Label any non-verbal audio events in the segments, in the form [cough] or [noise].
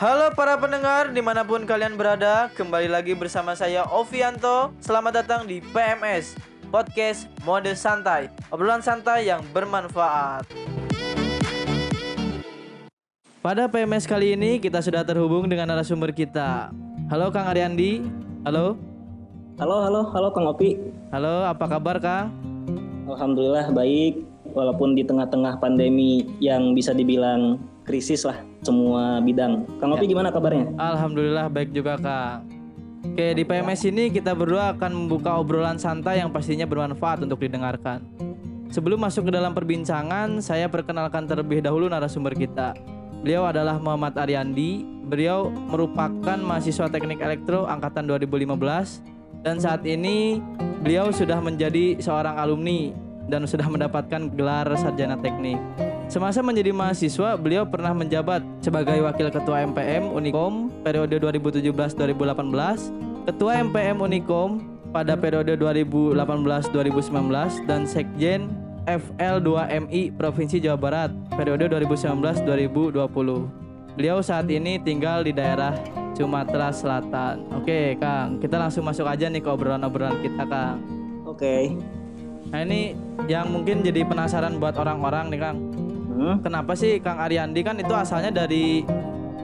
Halo para pendengar di mana pun kalian berada Kembali lagi bersama saya Ovianto Selamat datang di PMS Podcast Mode Santai Obrolan santai yang bermanfaat Pada PMS kali ini kita sudah terhubung dengan narasumber kita Halo Kang Ariandi Halo Halo, halo, halo Kang Opi. Halo apa kabar Kang? Alhamdulillah baik. Walaupun di tengah-tengah pandemi yang bisa dibilang krisis lah semua bidang. Kang Opi Ya. gimana kabarnya? Alhamdulillah baik juga Kang Oke di PMS ini kita berdua akan membuka obrolan santai yang pastinya bermanfaat untuk didengarkan Sebelum masuk ke dalam perbincangan, saya perkenalkan terlebih dahulu narasumber kita. Beliau adalah Muhammad Ariandi. Beliau merupakan mahasiswa Teknik Elektro angkatan 2015 dan saat ini beliau sudah menjadi seorang alumni dan sudah mendapatkan gelar sarjana teknik. Semasa menjadi mahasiswa, beliau pernah menjabat sebagai wakil ketua MPM Unikom periode 2017-2018, ketua MPM Unikom pada periode 2018-2019 dan sekjen FL2MI Provinsi Jawa Barat periode 2019-2020. Beliau saat ini tinggal di daerah Sumatera Selatan. Oke, Kang, kita langsung masuk aja nih ke obrolan-obrolan kita, Kang. Oke. Nah, ini yang mungkin jadi penasaran buat orang-orang nih, Kang. Hmm? Kenapa sih Kang Ariandi kan itu asalnya dari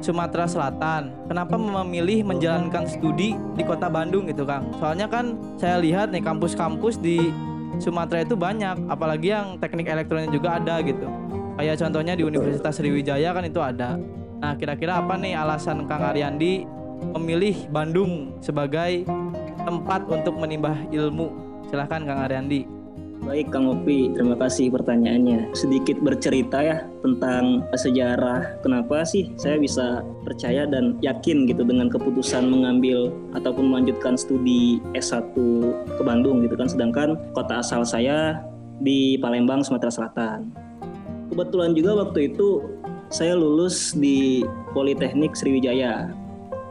Sumatera Selatan. Kenapa memilih menjalankan studi di kota Bandung gitu, Kang? Soalnya kan saya lihat nih kampus-kampus di Sumatera itu banyak, apalagi yang teknik elektronik juga ada gitu. Kayak contohnya di Universitas Sriwijaya kan itu ada. Nah, kira-kira apa nih alasan Kang Ariandi memilih Bandung sebagai tempat untuk menimba ilmu? Silahkan Kang Ariandi. Baik Kang Opi, terima kasih pertanyaannya. Sedikit bercerita ya tentang sejarah kenapa sih saya bisa percaya dan yakin gitu dengan keputusan mengambil ataupun melanjutkan studi S1 ke Bandung gitu kan sedangkan kota asal saya di Palembang Sumatera Selatan. Kebetulan juga waktu itu saya lulus di Politeknik Sriwijaya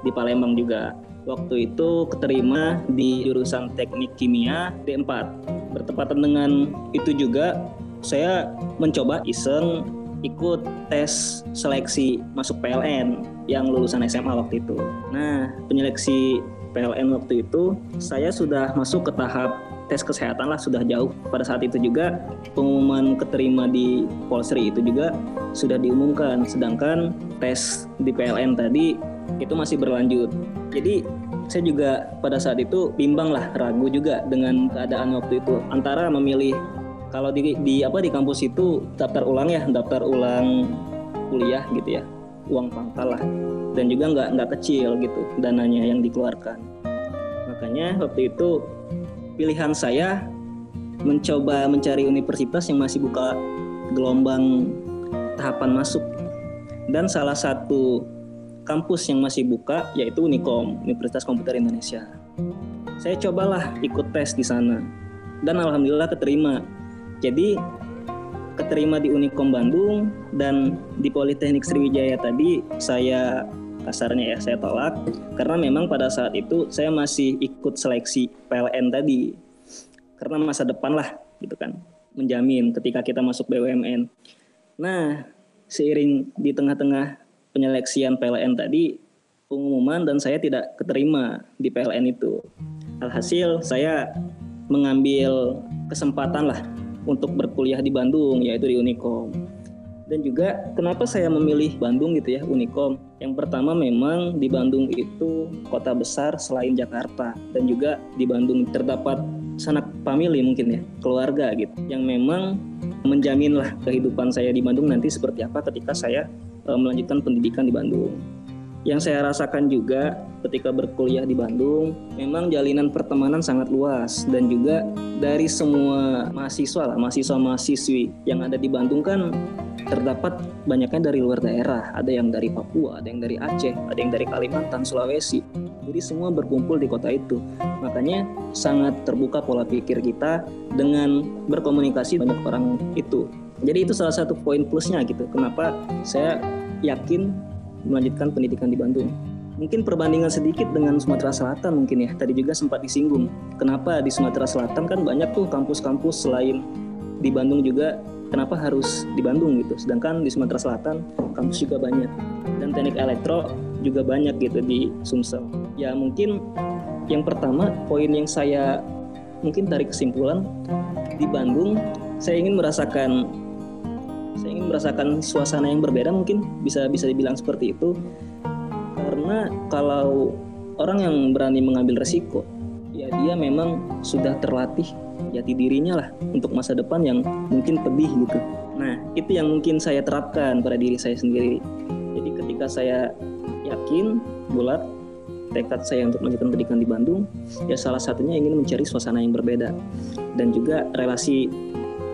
di Palembang juga. Waktu itu keterima di jurusan Teknik Kimia D4. Bertepatan dengan itu juga saya mencoba iseng ikut tes seleksi masuk PLN yang lulusan SMA waktu itu. Nah, penyeleksi PLN waktu itu saya sudah masuk ke tahap tes kesehatan lah sudah jauh. Pada saat itu juga pengumuman keterima di Polsri itu juga sudah diumumkan. Sedangkan tes di PLN tadi itu masih berlanjut. Jadi saya juga pada saat itu bimbang lah, ragu juga dengan keadaan waktu itu antara memilih kalau di, di apa di kampus itu daftar ulang ya, daftar ulang kuliah gitu ya, uang pangkal lah, dan juga nggak nggak kecil gitu dananya yang dikeluarkan. Makanya waktu itu pilihan saya mencoba mencari universitas yang masih buka gelombang tahapan masuk dan salah satu kampus yang masih buka yaitu Unikom Universitas Komputer Indonesia. Saya cobalah ikut tes di sana dan alhamdulillah keterima. Jadi keterima di Unikom Bandung dan di Politeknik Sriwijaya tadi saya kasarnya ya saya tolak karena memang pada saat itu saya masih ikut seleksi PLN tadi karena masa depan lah gitu kan menjamin ketika kita masuk BUMN. Nah seiring di tengah-tengah penyeleksian PLN tadi pengumuman dan saya tidak keterima di PLN itu. Alhasil saya mengambil kesempatan lah untuk berkuliah di Bandung yaitu di Unikom. Dan juga kenapa saya memilih Bandung gitu ya Unikom? Yang pertama memang di Bandung itu kota besar selain Jakarta dan juga di Bandung terdapat sanak famili mungkin ya keluarga gitu yang memang menjaminlah kehidupan saya di Bandung nanti seperti apa ketika saya e, melanjutkan pendidikan di Bandung. Yang saya rasakan juga ketika berkuliah di Bandung, memang jalinan pertemanan sangat luas dan juga dari semua mahasiswa lah, mahasiswa-mahasiswi yang ada di Bandung kan terdapat banyaknya dari luar daerah. Ada yang dari Papua, ada yang dari Aceh, ada yang dari Kalimantan, Sulawesi. Jadi semua berkumpul di kota itu. Makanya sangat terbuka pola pikir kita dengan berkomunikasi banyak orang itu. Jadi itu salah satu poin plusnya gitu. Kenapa saya yakin melanjutkan pendidikan di Bandung. Mungkin perbandingan sedikit dengan Sumatera Selatan mungkin ya. Tadi juga sempat disinggung. Kenapa di Sumatera Selatan kan banyak tuh kampus-kampus selain di Bandung juga kenapa harus di Bandung gitu. Sedangkan di Sumatera Selatan kampus juga banyak. Dan teknik elektro juga banyak gitu di Sumsel. Ya mungkin yang pertama poin yang saya mungkin tarik kesimpulan di Bandung saya ingin merasakan saya ingin merasakan suasana yang berbeda mungkin bisa bisa dibilang seperti itu. Karena kalau orang yang berani mengambil resiko ya dia memang sudah terlatih jati dirinya lah untuk masa depan yang mungkin pedih gitu. Nah itu yang mungkin saya terapkan pada diri saya sendiri. Jadi ketika saya yakin bulat tekad saya untuk melanjutkan pendidikan di Bandung ya salah satunya ingin mencari suasana yang berbeda. Dan juga relasi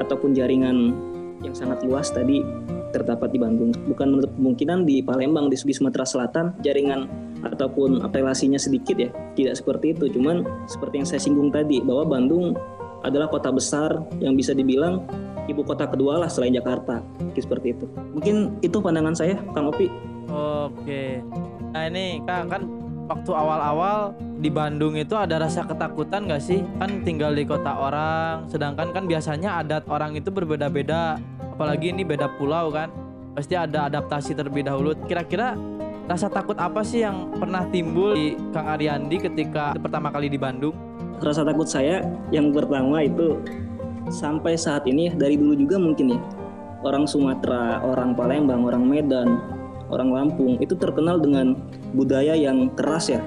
ataupun jaringan yang sangat luas tadi terdapat di Bandung. Bukan menutup kemungkinan di Palembang di Sumatera Selatan jaringan ataupun relasinya sedikit ya. Tidak seperti itu. Cuman seperti yang saya singgung tadi bahwa Bandung adalah kota besar yang bisa dibilang ibu kota kedua lah selain Jakarta. Seperti itu. Mungkin itu pandangan saya Kang Opi. Oke. Nah ini Kang kan waktu awal-awal di Bandung itu ada rasa ketakutan gak sih? Kan tinggal di kota orang, sedangkan kan biasanya adat orang itu berbeda-beda. Apalagi ini beda pulau kan, pasti ada adaptasi terlebih dahulu. Kira-kira rasa takut apa sih yang pernah timbul di Kang Ariandi ketika pertama kali di Bandung? Rasa takut saya yang pertama itu sampai saat ini dari dulu juga mungkin ya orang Sumatera, orang Palembang, orang Medan, orang Lampung itu terkenal dengan budaya yang keras ya.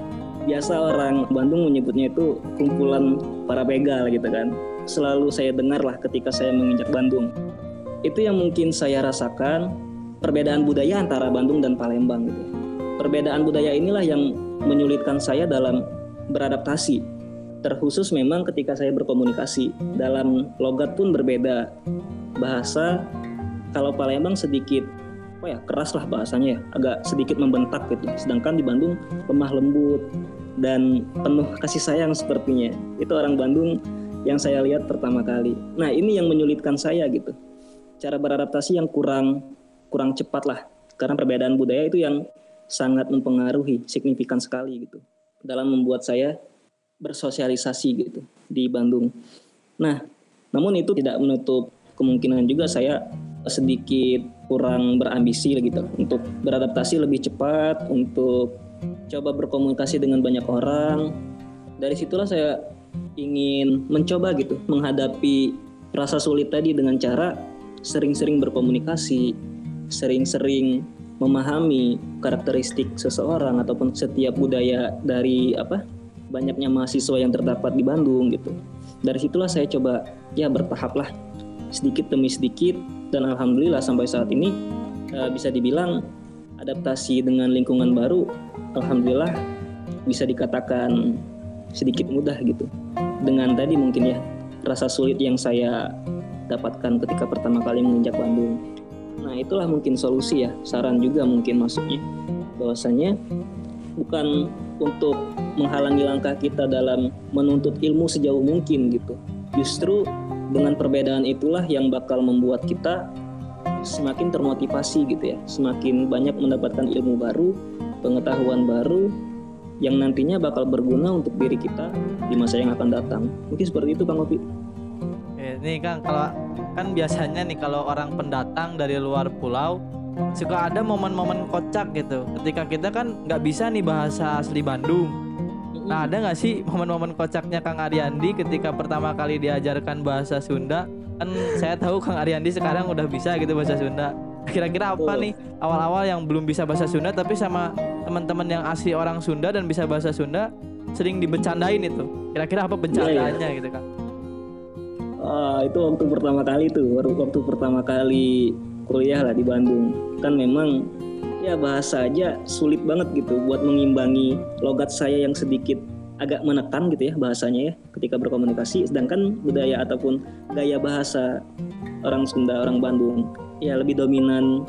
Biasa orang Bandung menyebutnya itu kumpulan para begal gitu kan. Selalu saya dengar lah ketika saya menginjak Bandung. Itu yang mungkin saya rasakan perbedaan budaya antara Bandung dan Palembang gitu. Perbedaan budaya inilah yang menyulitkan saya dalam beradaptasi. Terkhusus memang ketika saya berkomunikasi dalam logat pun berbeda. Bahasa kalau Palembang sedikit apa ya keras lah bahasanya ya. Agak sedikit membentak gitu. Sedangkan di Bandung lemah lembut dan penuh kasih sayang sepertinya. Itu orang Bandung yang saya lihat pertama kali. Nah ini yang menyulitkan saya gitu. Cara beradaptasi yang kurang kurang cepat lah. Karena perbedaan budaya itu yang sangat mempengaruhi signifikan sekali gitu. Dalam membuat saya bersosialisasi gitu di Bandung. Nah namun itu tidak menutup kemungkinan juga saya sedikit kurang berambisi gitu. Untuk beradaptasi lebih cepat untuk coba berkomunikasi dengan banyak orang. Dari situlah saya ingin mencoba gitu menghadapi rasa sulit tadi dengan cara sering-sering berkomunikasi sering-sering memahami karakteristik seseorang ataupun setiap budaya dari apa banyaknya mahasiswa yang terdapat di Bandung gitu. Dari situlah saya coba ya bertahap lah sedikit demi sedikit dan alhamdulillah sampai saat ini uh, bisa dibilang adaptasi dengan lingkungan baru alhamdulillah bisa dikatakan sedikit mudah gitu. Dengan tadi mungkin ya rasa sulit yang saya dapatkan ketika pertama kali menginjak Bandung. Nah itulah mungkin solusi ya saran juga mungkin masuknya. Bahwasanya bukan untuk menghalangi langkah kita dalam menuntut ilmu sejauh mungkin gitu. Justru dengan perbedaan itulah yang bakal membuat kita semakin termotivasi gitu ya. Semakin banyak mendapatkan ilmu baru pengetahuan baru yang nantinya bakal berguna untuk diri kita di masa yang akan datang. Mungkin seperti itu Kang Opi. Ini Kang kalau kan biasanya nih kalau orang pendatang dari luar pulau suka ada momen-momen kocak gitu. Ketika kita kan nggak bisa nih bahasa asli Bandung Nah ada nggak sih momen-momen kocaknya Kang Ariandi ketika pertama kali diajarkan bahasa Sunda? Kan saya tahu Kang Ariandi sekarang udah bisa gitu bahasa Sunda. Kira-kira apa nih awal-awal yang belum bisa bahasa Sunda tapi sama teman-teman yang asli orang Sunda dan bisa bahasa Sunda sering dibecandain itu. Kira-kira apa bencandaannya yeah, yeah. gitu Kang? Uh, itu waktu pertama kali tuh, waktu pertama kali kuliah lah di Bandung. Kan memang ya bahasa aja sulit banget gitu buat mengimbangi logat saya yang sedikit agak menekan gitu ya bahasanya ya ketika berkomunikasi. Sedangkan budaya ataupun gaya bahasa orang Sunda orang Bandung ya lebih dominan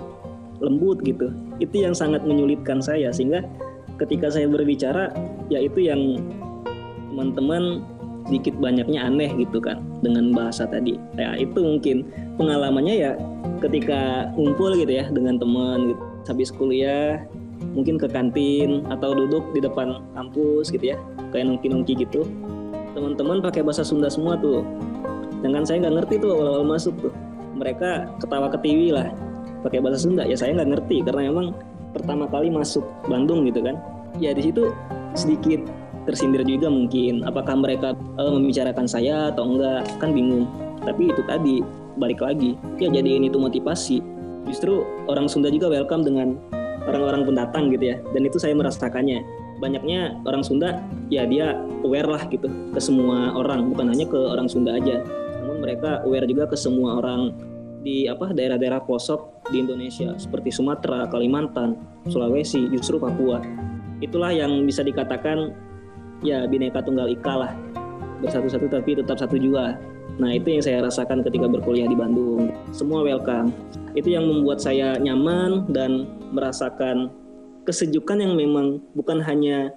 lembut gitu. Itu yang sangat menyulitkan saya sehingga ketika saya berbicara ya itu yang teman-teman sedikit banyaknya aneh gitu kan dengan bahasa tadi. Ya itu mungkin pengalamannya ya ketika ngumpul gitu ya dengan teman gitu habis kuliah mungkin ke kantin atau duduk di depan kampus gitu ya kayak nongki-nongki gitu. Teman-teman pakai bahasa Sunda semua tuh. Dengan saya nggak ngerti tuh awal-awal masuk tuh. Mereka ketawa ketiwi lah pakai bahasa Sunda. Ya saya nggak ngerti karena emang pertama kali masuk Bandung gitu kan. Ya di situ sedikit tersindir juga mungkin apakah mereka uh, membicarakan saya atau enggak kan bingung. Tapi itu tadi balik lagi. Ya jadiin itu motivasi justru orang Sunda juga welcome dengan orang-orang pendatang gitu ya. Dan itu saya merasakannya. Banyaknya orang Sunda ya dia aware lah gitu ke semua orang. Bukan hanya ke orang Sunda aja. Namun mereka aware juga ke semua orang di apa daerah-daerah pelosok di Indonesia. Seperti Sumatera, Kalimantan, Sulawesi, justru Papua. Itulah yang bisa dikatakan ya bineka tunggal ika lah. Bersatu-satu tapi tetap satu juga. Nah itu yang saya rasakan ketika berkuliah di Bandung. Semua welcome. Itu yang membuat saya nyaman dan merasakan kesejukan yang memang bukan hanya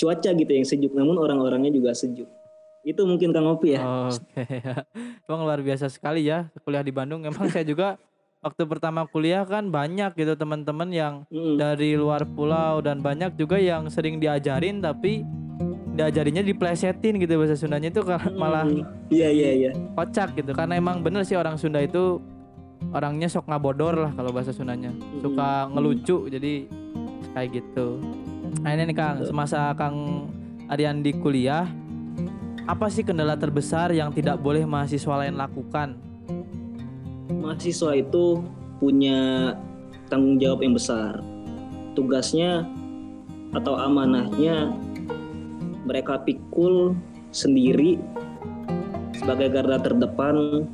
cuaca gitu yang sejuk, namun orang-orangnya juga sejuk. Itu mungkin Kang Opi ya. Oke, okay. Emang luar biasa sekali ya kuliah di Bandung. Emang saya juga waktu pertama kuliah kan banyak gitu teman-teman yang mm. dari luar pulau dan banyak juga yang sering diajarin tapi diajarinya diplesetin gitu bahasa Sundanya itu malah iya iya iya. kocak gitu. Karena emang bener sih orang Sunda itu orangnya sok ngabodor lah kalau bahasa Sundanya. Suka ngelucu jadi kayak gitu. Nah ini nih Kang. Semasa Kang Aryan di kuliah apa sih kendala terbesar yang tidak boleh mahasiswa lain lakukan? Mahasiswa itu punya tanggung jawab yang besar. Tugasnya atau amanahnya mereka pikul sendiri sebagai garda terdepan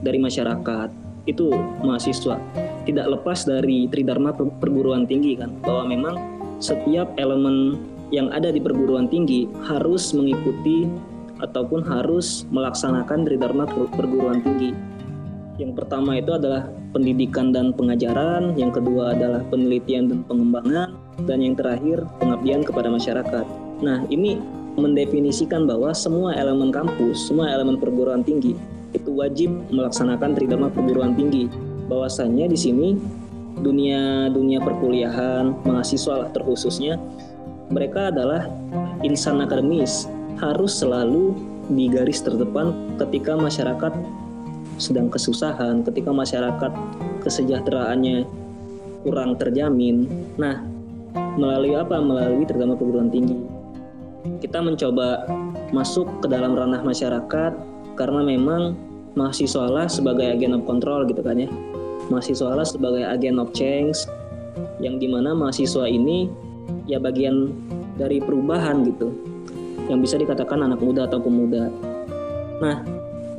dari masyarakat itu mahasiswa tidak lepas dari tridharma perguruan tinggi kan bahwa memang setiap elemen yang ada di perguruan tinggi harus mengikuti ataupun harus melaksanakan tridharma perguruan tinggi. Yang pertama itu adalah pendidikan dan pengajaran, yang kedua adalah penelitian dan pengembangan, dan yang terakhir pengabdian kepada masyarakat. Nah, ini mendefinisikan bahwa semua elemen kampus, semua elemen perguruan tinggi itu wajib melaksanakan tridharma perguruan tinggi. Bahwasannya di sini dunia dunia perkuliahan, mahasiswa lah terkhususnya mereka adalah insan akademis harus selalu di garis terdepan ketika masyarakat sedang kesusahan, ketika masyarakat kesejahteraannya kurang terjamin. Nah, melalui apa? Melalui terutama perguruan tinggi. Kita mencoba masuk ke dalam ranah masyarakat karena memang mahasiswa lah sebagai agen of control gitu kan ya. Mahasiswa lah sebagai agen of change yang di mana mahasiswa ini ya bagian dari perubahan gitu yang bisa dikatakan anak muda atau pemuda. Nah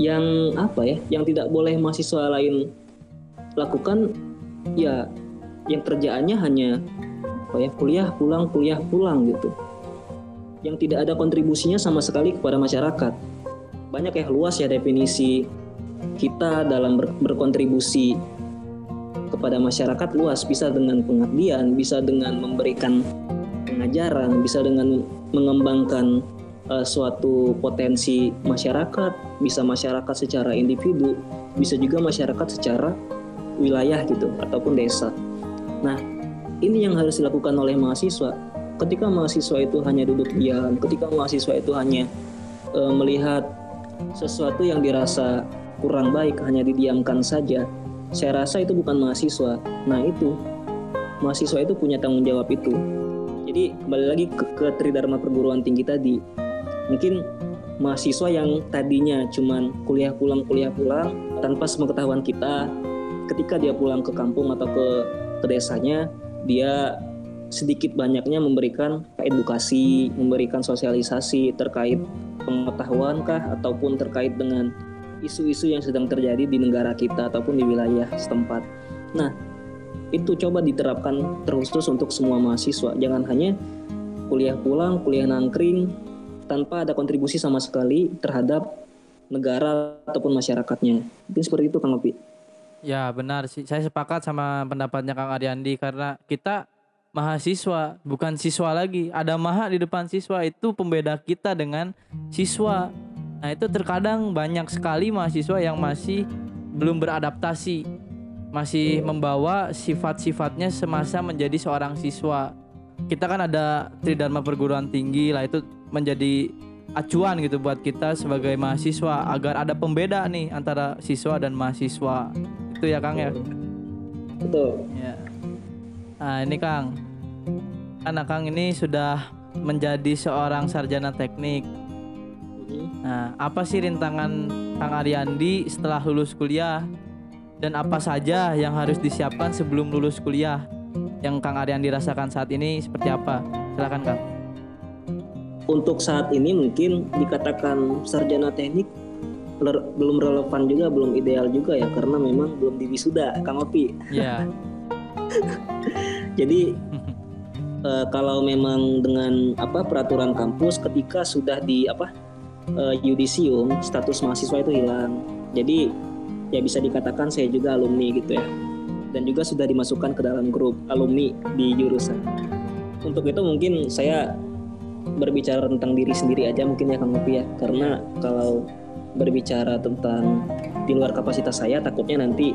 yang apa ya yang tidak boleh mahasiswa lain lakukan ya yang kerjaannya hanya ya kuliah pulang kuliah pulang gitu yang tidak ada kontribusinya sama sekali kepada masyarakat. Banyak ya luas ya definisi kita dalam ber berkontribusi kepada masyarakat luas. Bisa dengan pengabdian bisa dengan memberikan pengajaran bisa dengan mengembangkan uh, suatu potensi masyarakat bisa masyarakat secara individu bisa juga masyarakat secara wilayah gitu ataupun desa. Nah ini yang harus dilakukan oleh mahasiswa ketika mahasiswa itu hanya duduk diam ketika mahasiswa itu hanya uh, melihat sesuatu yang dirasa kurang baik hanya didiamkan saja, saya rasa itu bukan mahasiswa. Nah itu, mahasiswa itu punya tanggung jawab itu. Jadi kembali lagi ke, ke Tridharma perguruan tinggi tadi, mungkin mahasiswa yang tadinya cuman kuliah pulang kuliah pulang tanpa sepengetahuan kita, ketika dia pulang ke kampung atau ke ke desanya, dia sedikit banyaknya memberikan edukasi, memberikan sosialisasi terkait pengetahuan kah ataupun terkait dengan isu-isu yang sedang terjadi di negara kita ataupun di wilayah setempat. Nah, itu coba diterapkan terkhusus untuk semua mahasiswa. Jangan hanya kuliah pulang, kuliah nangkring tanpa ada kontribusi sama sekali terhadap negara ataupun masyarakatnya. Mungkin seperti itu Kang Opi. Ya benar sih, saya sepakat sama pendapatnya Kang Ariandi karena kita mahasiswa, bukan siswa lagi. Ada maha di depan siswa itu pembeda kita dengan siswa. Nah, itu terkadang banyak sekali mahasiswa yang masih belum beradaptasi, masih membawa sifat-sifatnya semasa menjadi seorang siswa. Kita kan ada tridharma perguruan tinggi lah itu menjadi acuan gitu buat kita sebagai mahasiswa agar ada pembeda nih antara siswa dan mahasiswa. Itu ya Kang ya. Betul. Ya. Nah ini Kang, anak Kang ini sudah menjadi seorang sarjana teknik. Nah, apa sih rintangan Kang Ariandi setelah lulus kuliah? Dan apa saja yang harus disiapkan sebelum lulus kuliah? Yang Kang Ariandi rasakan saat ini seperti apa? Silakan Kang. Untuk saat ini mungkin dikatakan sarjana teknik belum relevan juga, belum ideal juga ya karena memang belum diwisuda, Kang Opi. Ya, [laughs] Jadi eh, kalau memang dengan apa peraturan kampus ketika sudah di apa eh, yudisium status mahasiswa itu hilang. Jadi ya bisa dikatakan saya juga alumni gitu ya. Dan juga sudah dimasukkan ke dalam grup alumni di jurusan. Untuk itu mungkin saya berbicara tentang diri sendiri aja mungkin ya Kang Upi ya. Karena kalau berbicara tentang di luar kapasitas saya takutnya nanti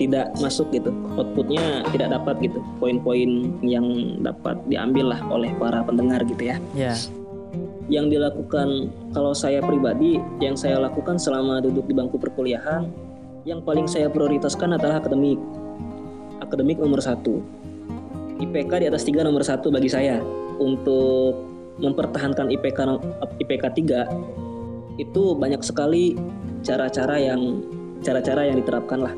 tidak masuk gitu. Outputnya tidak dapat gitu. Poin-poin yang dapat diambil lah oleh para pendengar gitu ya. Ya, yang dilakukan kalau saya pribadi yang saya lakukan selama duduk di bangku perkuliahan yang paling saya prioritaskan adalah akademik. Akademik nomor satu. IPK di atas tiga nomor satu bagi saya. Untuk mempertahankan IPK IPK 3 itu banyak sekali cara-cara yang cara-cara yang diterapkan lah.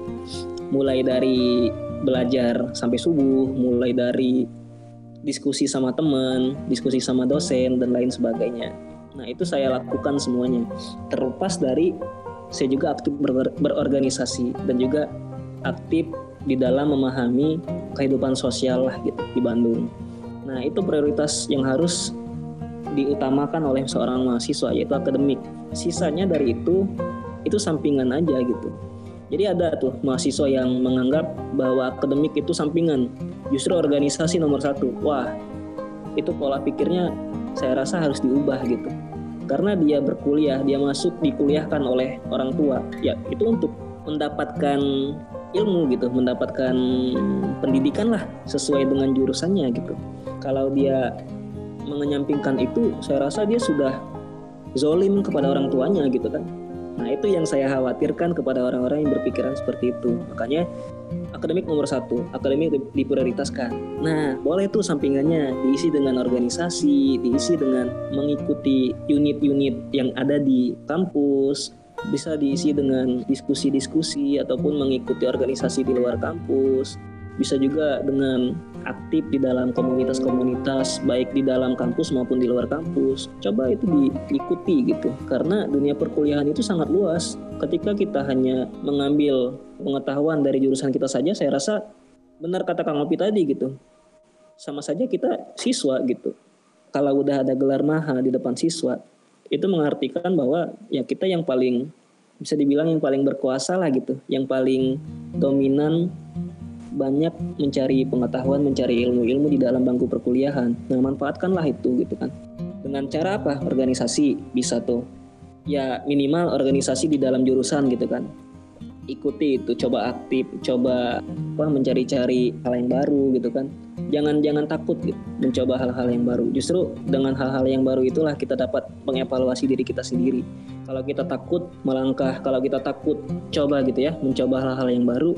Mulai dari belajar sampai subuh mulai dari diskusi sama teman diskusi sama dosen dan lain sebagainya. Nah itu saya lakukan semuanya. Terlepas dari saya juga aktif ber- berorganisasi dan juga aktif di dalam memahami kehidupan sosial lah gitu di Bandung. Nah itu prioritas yang harus diutamakan oleh seorang mahasiswa yaitu akademik. Sisanya dari itu itu sampingan aja gitu. Jadi ada tuh mahasiswa yang menganggap bahwa akademik itu sampingan. Justru organisasi nomor satu. Wah itu pola pikirnya saya rasa harus diubah gitu. Karena dia berkuliah dia masuk dikuliahkan oleh orang tua. Ya itu untuk mendapatkan ilmu gitu mendapatkan pendidikan lah sesuai dengan jurusannya gitu. Kalau dia mengenyampingkan itu saya rasa dia sudah zolim kepada orang tuanya gitu kan. Nah itu yang saya khawatirkan kepada orang-orang yang berpikiran seperti itu. Makanya akademik nomor satu akademik di- diprioritaskan. Nah boleh tuh sampingannya diisi dengan organisasi diisi dengan mengikuti unit-unit yang ada di kampus bisa diisi dengan diskusi-diskusi ataupun mengikuti organisasi di luar kampus bisa juga dengan aktif di dalam komunitas-komunitas baik di dalam kampus maupun di luar kampus. Coba itu diikuti gitu. Karena dunia perkuliahan itu sangat luas. Ketika kita hanya mengambil pengetahuan dari jurusan kita saja saya rasa benar kata Kang Opi tadi gitu. Sama saja kita siswa gitu. Kalau udah ada gelar maha di depan siswa itu mengartikan bahwa ya kita yang paling bisa dibilang yang paling berkuasa lah gitu. Yang paling dominan banyak mencari pengetahuan, mencari ilmu-ilmu di dalam bangku perkuliahan. Nah, manfaatkanlah itu gitu kan. Dengan cara apa? Organisasi bisa tuh. Ya minimal organisasi di dalam jurusan gitu kan. Ikuti itu, coba aktif, coba apa mencari-cari hal yang baru gitu kan. Jangan jangan takut gitu, mencoba hal-hal yang baru. Justru dengan hal-hal yang baru itulah kita dapat mengevaluasi diri kita sendiri. Kalau kita takut melangkah, kalau kita takut coba gitu ya, mencoba hal-hal yang baru,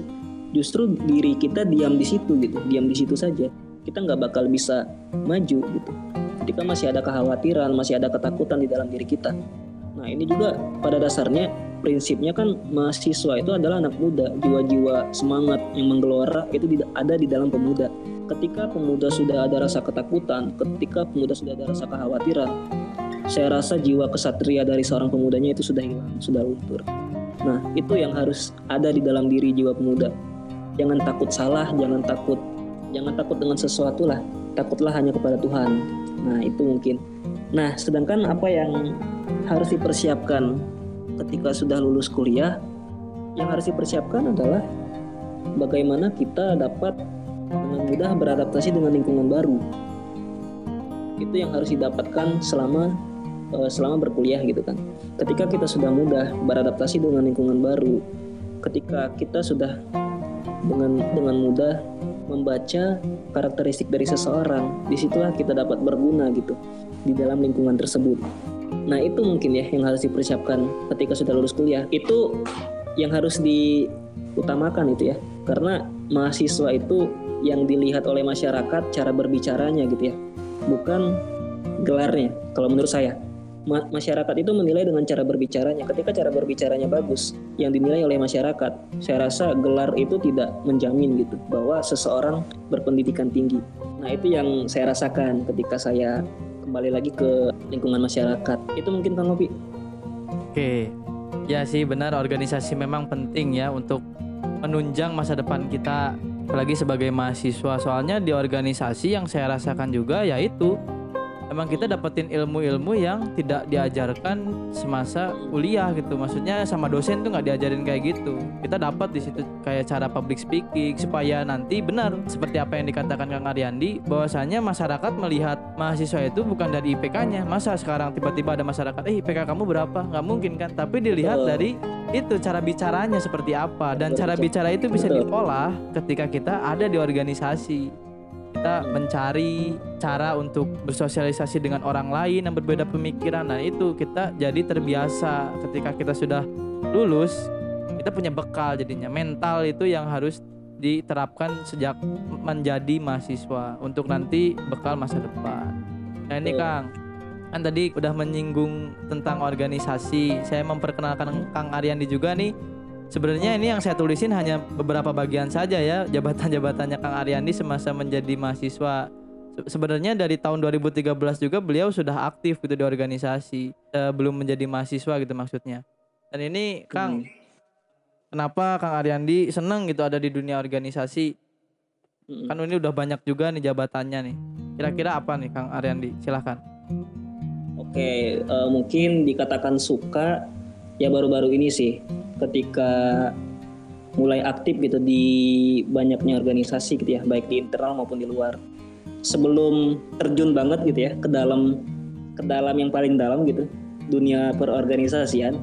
justru diri kita diam di situ gitu diam di situ saja. Kita nggak bakal bisa maju gitu. Ketika masih ada kekhawatiran masih ada ketakutan di dalam diri kita. Nah ini juga pada dasarnya prinsipnya kan mahasiswa itu adalah anak muda. Jiwa-jiwa semangat yang menggelora itu ada di dalam pemuda. Ketika pemuda sudah ada rasa ketakutan ketika pemuda sudah ada rasa kekhawatiran saya rasa jiwa kesatria dari seorang pemudanya itu sudah hilang sudah luntur. Nah itu yang harus ada di dalam diri jiwa pemuda jangan takut salah, jangan takut jangan takut dengan sesuatu lah. Takutlah hanya kepada Tuhan. Nah, itu mungkin. Nah, sedangkan apa yang harus dipersiapkan ketika sudah lulus kuliah, yang harus dipersiapkan adalah bagaimana kita dapat dengan mudah beradaptasi dengan lingkungan baru. Itu yang harus didapatkan selama eh, selama berkuliah gitu kan. Ketika kita sudah mudah beradaptasi dengan lingkungan baru, ketika kita sudah dengan dengan mudah membaca karakteristik dari seseorang. Di situlah kita dapat berguna gitu di dalam lingkungan tersebut. Nah itu mungkin ya yang harus dipersiapkan ketika sudah lulus kuliah. Itu yang harus diutamakan itu ya. Karena mahasiswa itu yang dilihat oleh masyarakat cara berbicaranya gitu ya. Bukan gelarnya kalau menurut saya Ma- masyarakat itu menilai dengan cara berbicaranya. Ketika cara berbicaranya bagus yang dinilai oleh masyarakat saya rasa gelar itu tidak menjamin gitu bahwa seseorang berpendidikan tinggi. Nah itu yang saya rasakan ketika saya kembali lagi ke lingkungan masyarakat. Itu mungkin Kang Opi Oke, ya sih benar. Organisasi memang penting ya untuk menunjang masa depan kita apalagi sebagai mahasiswa. Soalnya di organisasi yang saya rasakan juga yaitu emang kita dapetin ilmu-ilmu yang tidak diajarkan semasa kuliah gitu. Maksudnya sama dosen tuh nggak diajarin kayak gitu. Kita dapat di situ kayak cara public speaking supaya nanti benar seperti apa yang dikatakan Kang Ariandi bahwasanya masyarakat melihat mahasiswa itu bukan dari IPK-nya. Masa sekarang tiba-tiba ada masyarakat, eh IPK kamu berapa? Nggak mungkin kan? Tapi dilihat dari itu cara bicaranya seperti apa dan cara bicara itu bisa diolah ketika kita ada di organisasi kita mencari cara untuk bersosialisasi dengan orang lain yang berbeda pemikiran. Nah itu kita jadi terbiasa ketika kita sudah lulus kita punya bekal jadinya. Mental itu yang harus diterapkan sejak menjadi mahasiswa untuk nanti bekal masa depan. Nah ini. Kang. Kan tadi udah menyinggung tentang organisasi. Saya memperkenalkan Kang Ariandi juga nih Sebenarnya ini yang saya tulisin hanya beberapa bagian saja ya jabatan-jabatannya Kang Ariandi semasa menjadi mahasiswa. Se- Sebenarnya dari tahun 2013 juga beliau sudah aktif gitu di organisasi eh, belum menjadi mahasiswa gitu maksudnya. Dan ini Kang, kenapa Kang Ariandi seneng gitu ada di dunia organisasi? Kan ini udah banyak juga nih jabatannya nih. Kira-kira apa nih Kang Ariandi? Silahkan. Oke, eh, mungkin dikatakan suka ya baru-baru ini sih ketika mulai aktif gitu di banyaknya organisasi gitu ya, baik di internal maupun di luar. Sebelum terjun banget gitu ya ke dalam ke dalam yang paling dalam gitu dunia perorganisasian,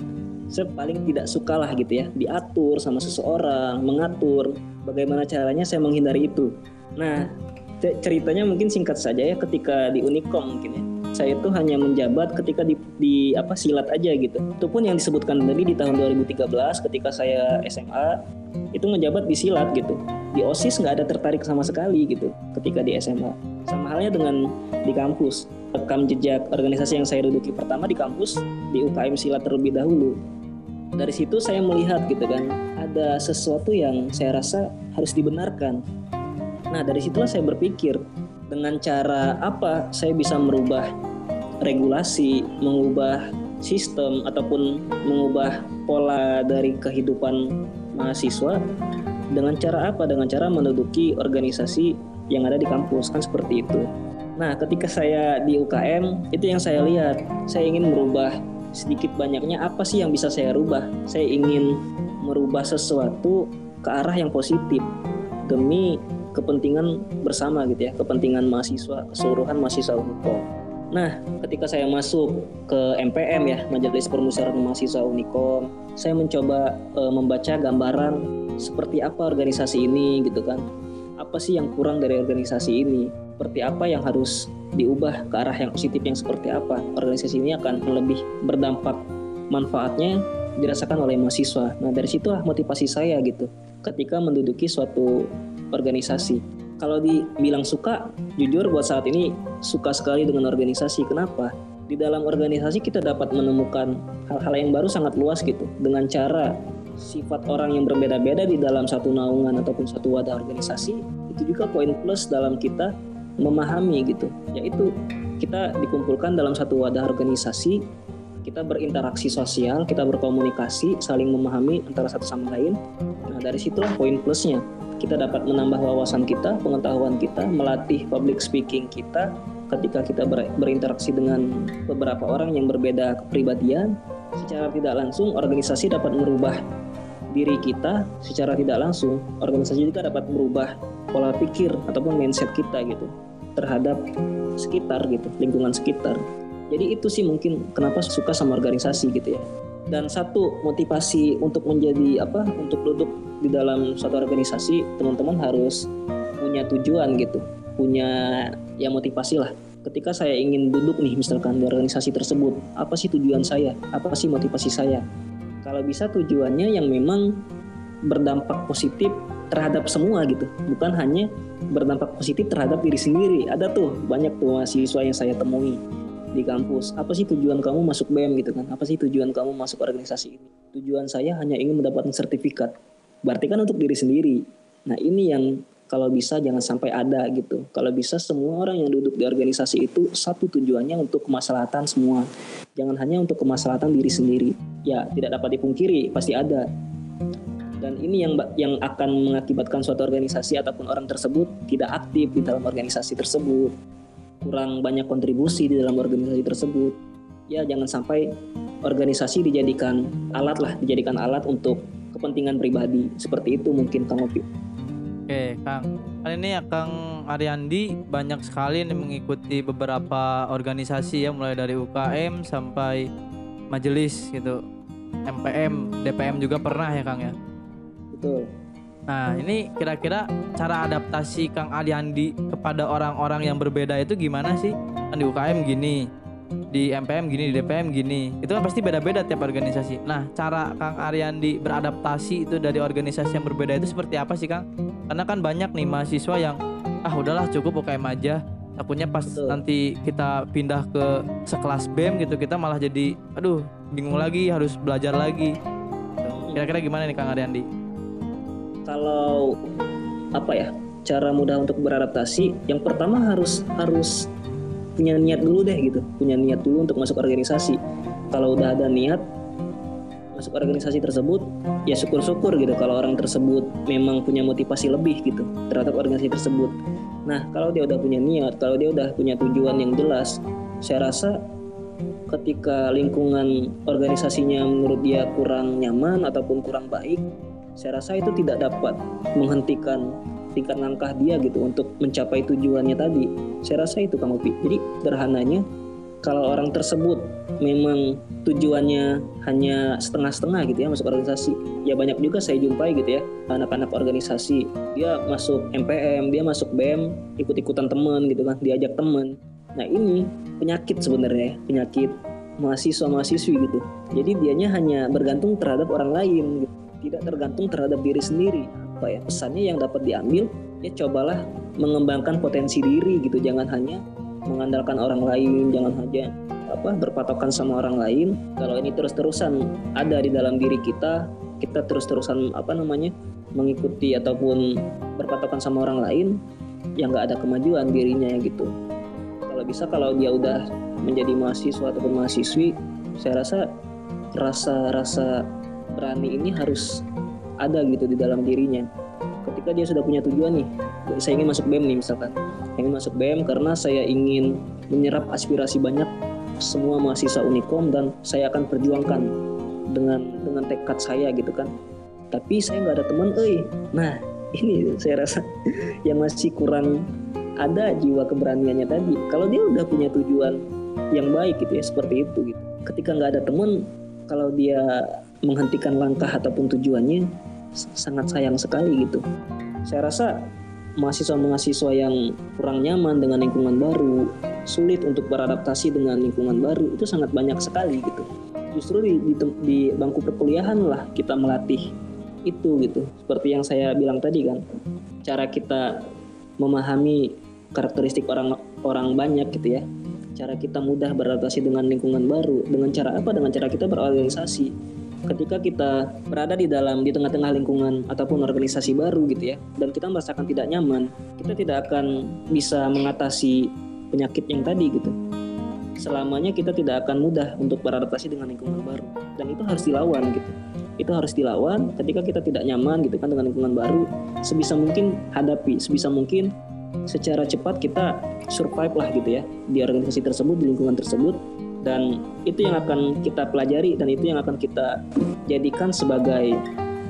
saya paling tidak suka lah gitu ya diatur sama seseorang, mengatur bagaimana caranya saya menghindari itu. Nah, ce- ceritanya mungkin singkat saja ya ketika di Unicom mungkin ya saya itu hanya menjabat ketika di, di apa silat aja gitu. Itu pun yang disebutkan tadi di tahun 2013 ketika saya SMA itu menjabat di silat gitu. Di OSIS nggak ada tertarik sama sekali gitu ketika di SMA. Sama halnya dengan di kampus. Rekam jejak organisasi yang saya duduki pertama di kampus di UKM silat terlebih dahulu. Dari situ saya melihat gitu kan ada sesuatu yang saya rasa harus dibenarkan. Nah dari situlah saya berpikir dengan cara apa saya bisa merubah regulasi, mengubah sistem ataupun mengubah pola dari kehidupan mahasiswa dengan cara apa? Dengan cara menduduki organisasi yang ada di kampus kan seperti itu. Nah, ketika saya di UKM itu yang saya lihat, saya ingin merubah sedikit banyaknya apa sih yang bisa saya rubah? Saya ingin merubah sesuatu ke arah yang positif demi kepentingan bersama gitu ya, kepentingan mahasiswa, keseluruhan mahasiswa Unicom. Nah, ketika saya masuk ke MPM ya, Majelis Permusyawaratan Mahasiswa Unicom, saya mencoba eh, membaca gambaran seperti apa organisasi ini gitu kan. Apa sih yang kurang dari organisasi ini? Seperti apa yang harus diubah ke arah yang positif yang seperti apa? Organisasi ini akan lebih berdampak manfaatnya dirasakan oleh mahasiswa. Nah, dari situlah motivasi saya gitu ketika menduduki suatu organisasi. Kalau dibilang suka, jujur buat saat ini suka sekali dengan organisasi. Kenapa? Di dalam organisasi kita dapat menemukan hal-hal yang baru sangat luas gitu dengan cara sifat orang yang berbeda-beda di dalam satu naungan ataupun satu wadah organisasi itu juga poin plus dalam kita memahami gitu yaitu kita dikumpulkan dalam satu wadah organisasi kita berinteraksi sosial, kita berkomunikasi, saling memahami antara satu sama lain. Nah, dari situlah poin plusnya. Kita dapat menambah wawasan kita, pengetahuan kita, melatih public speaking kita ketika kita ber- berinteraksi dengan beberapa orang yang berbeda kepribadian. Secara tidak langsung, organisasi dapat merubah diri kita secara tidak langsung. Organisasi juga dapat merubah pola pikir ataupun mindset kita gitu terhadap sekitar gitu, lingkungan sekitar. Jadi itu sih mungkin kenapa suka sama organisasi gitu ya. Dan satu motivasi untuk menjadi apa untuk duduk di dalam suatu organisasi teman-teman harus punya tujuan gitu, punya ya motivasi lah. Ketika saya ingin duduk nih misalkan di organisasi tersebut, apa sih tujuan saya? Apa sih motivasi saya? Kalau bisa tujuannya yang memang berdampak positif terhadap semua gitu bukan hanya berdampak positif terhadap diri sendiri ada tuh banyak tuh mahasiswa yang saya temui di kampus apa sih tujuan kamu masuk BEM gitu kan? Apa sih tujuan kamu masuk organisasi ini? Tujuan saya hanya ingin mendapatkan sertifikat. Berarti kan untuk diri sendiri. Nah ini yang kalau bisa jangan sampai ada gitu. Kalau bisa semua orang yang duduk di organisasi itu satu tujuannya untuk kemaslahatan semua. Jangan hanya untuk kemaslahatan diri sendiri. Ya tidak dapat dipungkiri pasti ada. Dan ini yang yang akan mengakibatkan suatu organisasi ataupun orang tersebut tidak aktif di dalam organisasi tersebut kurang banyak kontribusi di dalam organisasi tersebut. Ya jangan sampai organisasi dijadikan alat lah dijadikan alat untuk kepentingan pribadi. Seperti itu mungkin Kang Opi Oke Kang. Kali ini ya Kang Ariandi banyak sekali nih mengikuti beberapa organisasi ya mulai dari UKM sampai majelis gitu. MPM DPM juga pernah ya Kang ya? Betul Nah, ini kira-kira cara adaptasi Kang Aliandi kepada orang-orang yang berbeda itu gimana sih? Kan di UKM gini, di MPM gini, di DPM gini. Itu kan pasti beda-beda tiap organisasi. Nah, cara Kang Ariandi beradaptasi itu dari organisasi yang berbeda itu seperti apa sih, Kang? Karena kan banyak nih mahasiswa yang ah udahlah cukup UKM aja. Takutnya pas Betul. nanti kita pindah ke sekelas BEM gitu, kita malah jadi aduh, bingung lagi harus belajar lagi. Kira-kira gimana nih Kang Ariandi? Kalau apa ya cara mudah untuk beradaptasi yang pertama harus harus punya niat dulu deh gitu. Punya niat dulu untuk masuk organisasi. Kalau udah ada niat masuk organisasi tersebut ya syukur-syukur gitu kalau orang tersebut memang punya motivasi lebih gitu terhadap organisasi tersebut. Nah kalau dia udah punya niat kalau dia udah punya tujuan yang jelas saya rasa ketika lingkungan organisasinya menurut dia kurang nyaman ataupun kurang baik saya rasa itu tidak dapat menghentikan tingkat langkah dia gitu untuk mencapai tujuannya tadi. Saya rasa itu Kang Opi. Jadi sederhananya kalau orang tersebut memang tujuannya hanya setengah-setengah gitu ya masuk organisasi. Ya banyak juga saya jumpai gitu ya anak-anak organisasi. Dia masuk MPM, dia masuk BEM, ikut-ikutan teman gitu kan, diajak teman. Nah ini penyakit sebenarnya, penyakit mahasiswa-mahasiswi gitu. Jadi dianya hanya bergantung terhadap orang lain gitu tidak tergantung terhadap diri sendiri. Apa ya pesannya yang dapat diambil ya cobalah mengembangkan potensi diri gitu. Jangan hanya mengandalkan orang lain jangan hanya apa berpatokan sama orang lain. Kalau ini terus-terusan ada di dalam diri kita kita terus-terusan apa namanya mengikuti ataupun berpatokan sama orang lain ya nggak ada kemajuan dirinya gitu. Kalau bisa kalau dia udah menjadi mahasiswa ataupun mahasiswi saya rasa rasa-rasa berani ini harus ada gitu di dalam dirinya. Ketika dia sudah punya tujuan nih saya ingin masuk BEM nih misalkan. Saya ingin masuk BEM karena saya ingin menyerap aspirasi banyak semua mahasiswa Unikom dan saya akan perjuangkan dengan dengan tekad saya gitu kan. Tapi saya nggak ada teman eh. Nah [laughs] ini saya rasa yang masih kurang ada jiwa keberaniannya tadi. Kalau dia udah punya tujuan yang baik gitu ya seperti itu gitu. Ketika nggak ada teman kalau dia menghentikan langkah ataupun tujuannya sangat sayang sekali gitu. Saya rasa mahasiswa-mahasiswa yang kurang nyaman dengan lingkungan baru, sulit untuk beradaptasi dengan lingkungan baru itu sangat banyak sekali gitu. Justru di, di, di bangku perkuliahan lah kita melatih itu gitu. Seperti yang saya bilang tadi kan, cara kita memahami karakteristik orang orang banyak gitu ya. Cara kita mudah beradaptasi dengan lingkungan baru dengan cara apa? Dengan cara kita berorganisasi ketika kita berada di dalam di tengah-tengah lingkungan ataupun organisasi baru gitu ya dan kita merasakan tidak nyaman kita tidak akan bisa mengatasi penyakit yang tadi gitu. Selamanya kita tidak akan mudah untuk beradaptasi dengan lingkungan baru dan itu harus dilawan gitu. Itu harus dilawan ketika kita tidak nyaman gitu kan dengan lingkungan baru sebisa mungkin hadapi sebisa mungkin secara cepat kita survive lah gitu ya di organisasi tersebut di lingkungan tersebut dan itu yang akan kita pelajari dan itu yang akan kita jadikan sebagai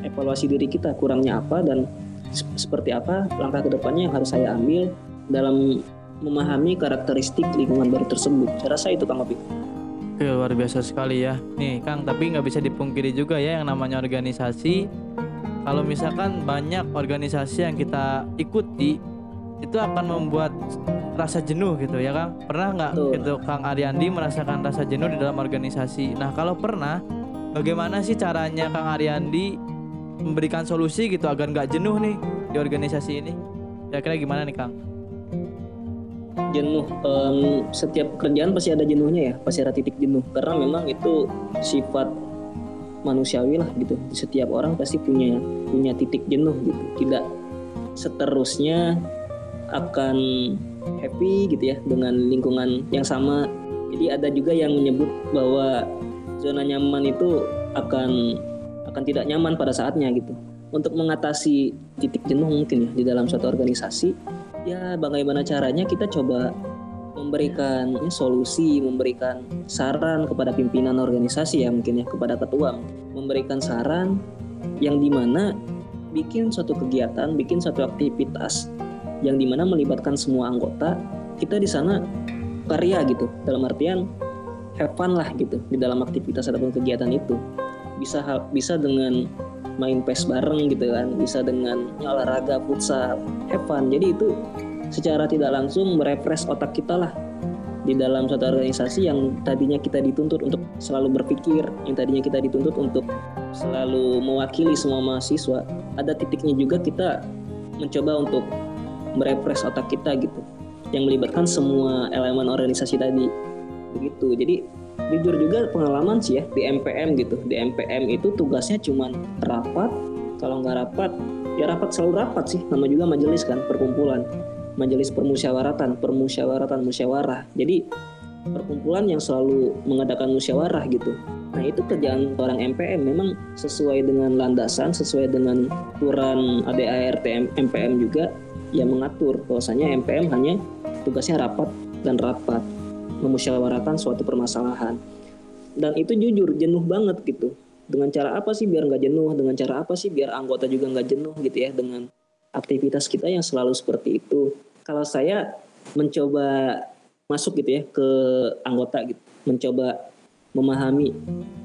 evaluasi diri kita kurangnya apa dan seperti apa langkah ke depannya yang harus saya ambil dalam memahami karakteristik lingkungan baru tersebut. Saya rasa itu Kang Opi. Luar biasa sekali ya. Nih Kang, tapi nggak bisa dipungkiri juga ya yang namanya organisasi. Kalau misalkan banyak organisasi yang kita ikuti itu akan membuat rasa jenuh gitu ya Kang. Pernah nggak gitu Kang Ariandi merasakan rasa jenuh di dalam organisasi? Nah kalau pernah, bagaimana sih caranya Kang Ariandi memberikan solusi gitu agar nggak jenuh nih di organisasi ini kira-kira gimana nih Kang? Jenuh, um, setiap pekerjaan pasti ada jenuhnya ya, pasti ada titik jenuh karena memang itu sifat manusiawi lah gitu. Setiap orang pasti punya punya titik jenuh gitu. Tidak seterusnya akan happy gitu ya dengan lingkungan yang sama. Jadi ada juga yang menyebut bahwa zona nyaman itu akan akan tidak nyaman pada saatnya gitu. Untuk mengatasi titik jenuh mungkin ya di dalam suatu organisasi, ya bagaimana caranya kita coba memberikan ya, solusi, memberikan saran kepada pimpinan organisasi ya mungkin ya kepada ketua, memberikan saran yang di mana bikin suatu kegiatan, bikin suatu aktivitas yang di mana melibatkan semua anggota, kita di sana karya gitu. Dalam artian have fun lah gitu di dalam aktivitas ataupun kegiatan itu. Bisa bisa dengan main PES bareng gitu kan bisa dengan olahraga futsal have fun. Jadi itu secara tidak langsung merefresh otak kita lah di dalam suatu organisasi yang tadinya kita dituntut untuk selalu berpikir, yang tadinya kita dituntut untuk selalu mewakili semua mahasiswa, ada titiknya juga kita mencoba untuk merefresh otak kita gitu, yang melibatkan semua elemen organisasi tadi, begitu. Jadi jujur juga pengalaman sih ya di MPM gitu. Di MPM itu tugasnya cuma rapat. Kalau nggak rapat ya rapat selalu rapat sih. Nama juga majelis kan perkumpulan. Majelis permusyawaratan permusyawaratan musyawarah. Jadi perkumpulan yang selalu mengadakan musyawarah gitu. Nah itu kerjaan orang MPM memang sesuai dengan landasan sesuai dengan aturan ADART MPM juga yang mengatur bahwasanya MPM hanya tugasnya rapat dan rapat memusyawarahkan suatu permasalahan. Dan itu jujur jenuh banget gitu. Dengan cara apa sih biar nggak jenuh? Dengan cara apa sih biar anggota juga nggak jenuh gitu ya? Dengan aktivitas kita yang selalu seperti itu. Kalau saya mencoba masuk gitu ya ke anggota gitu mencoba memahami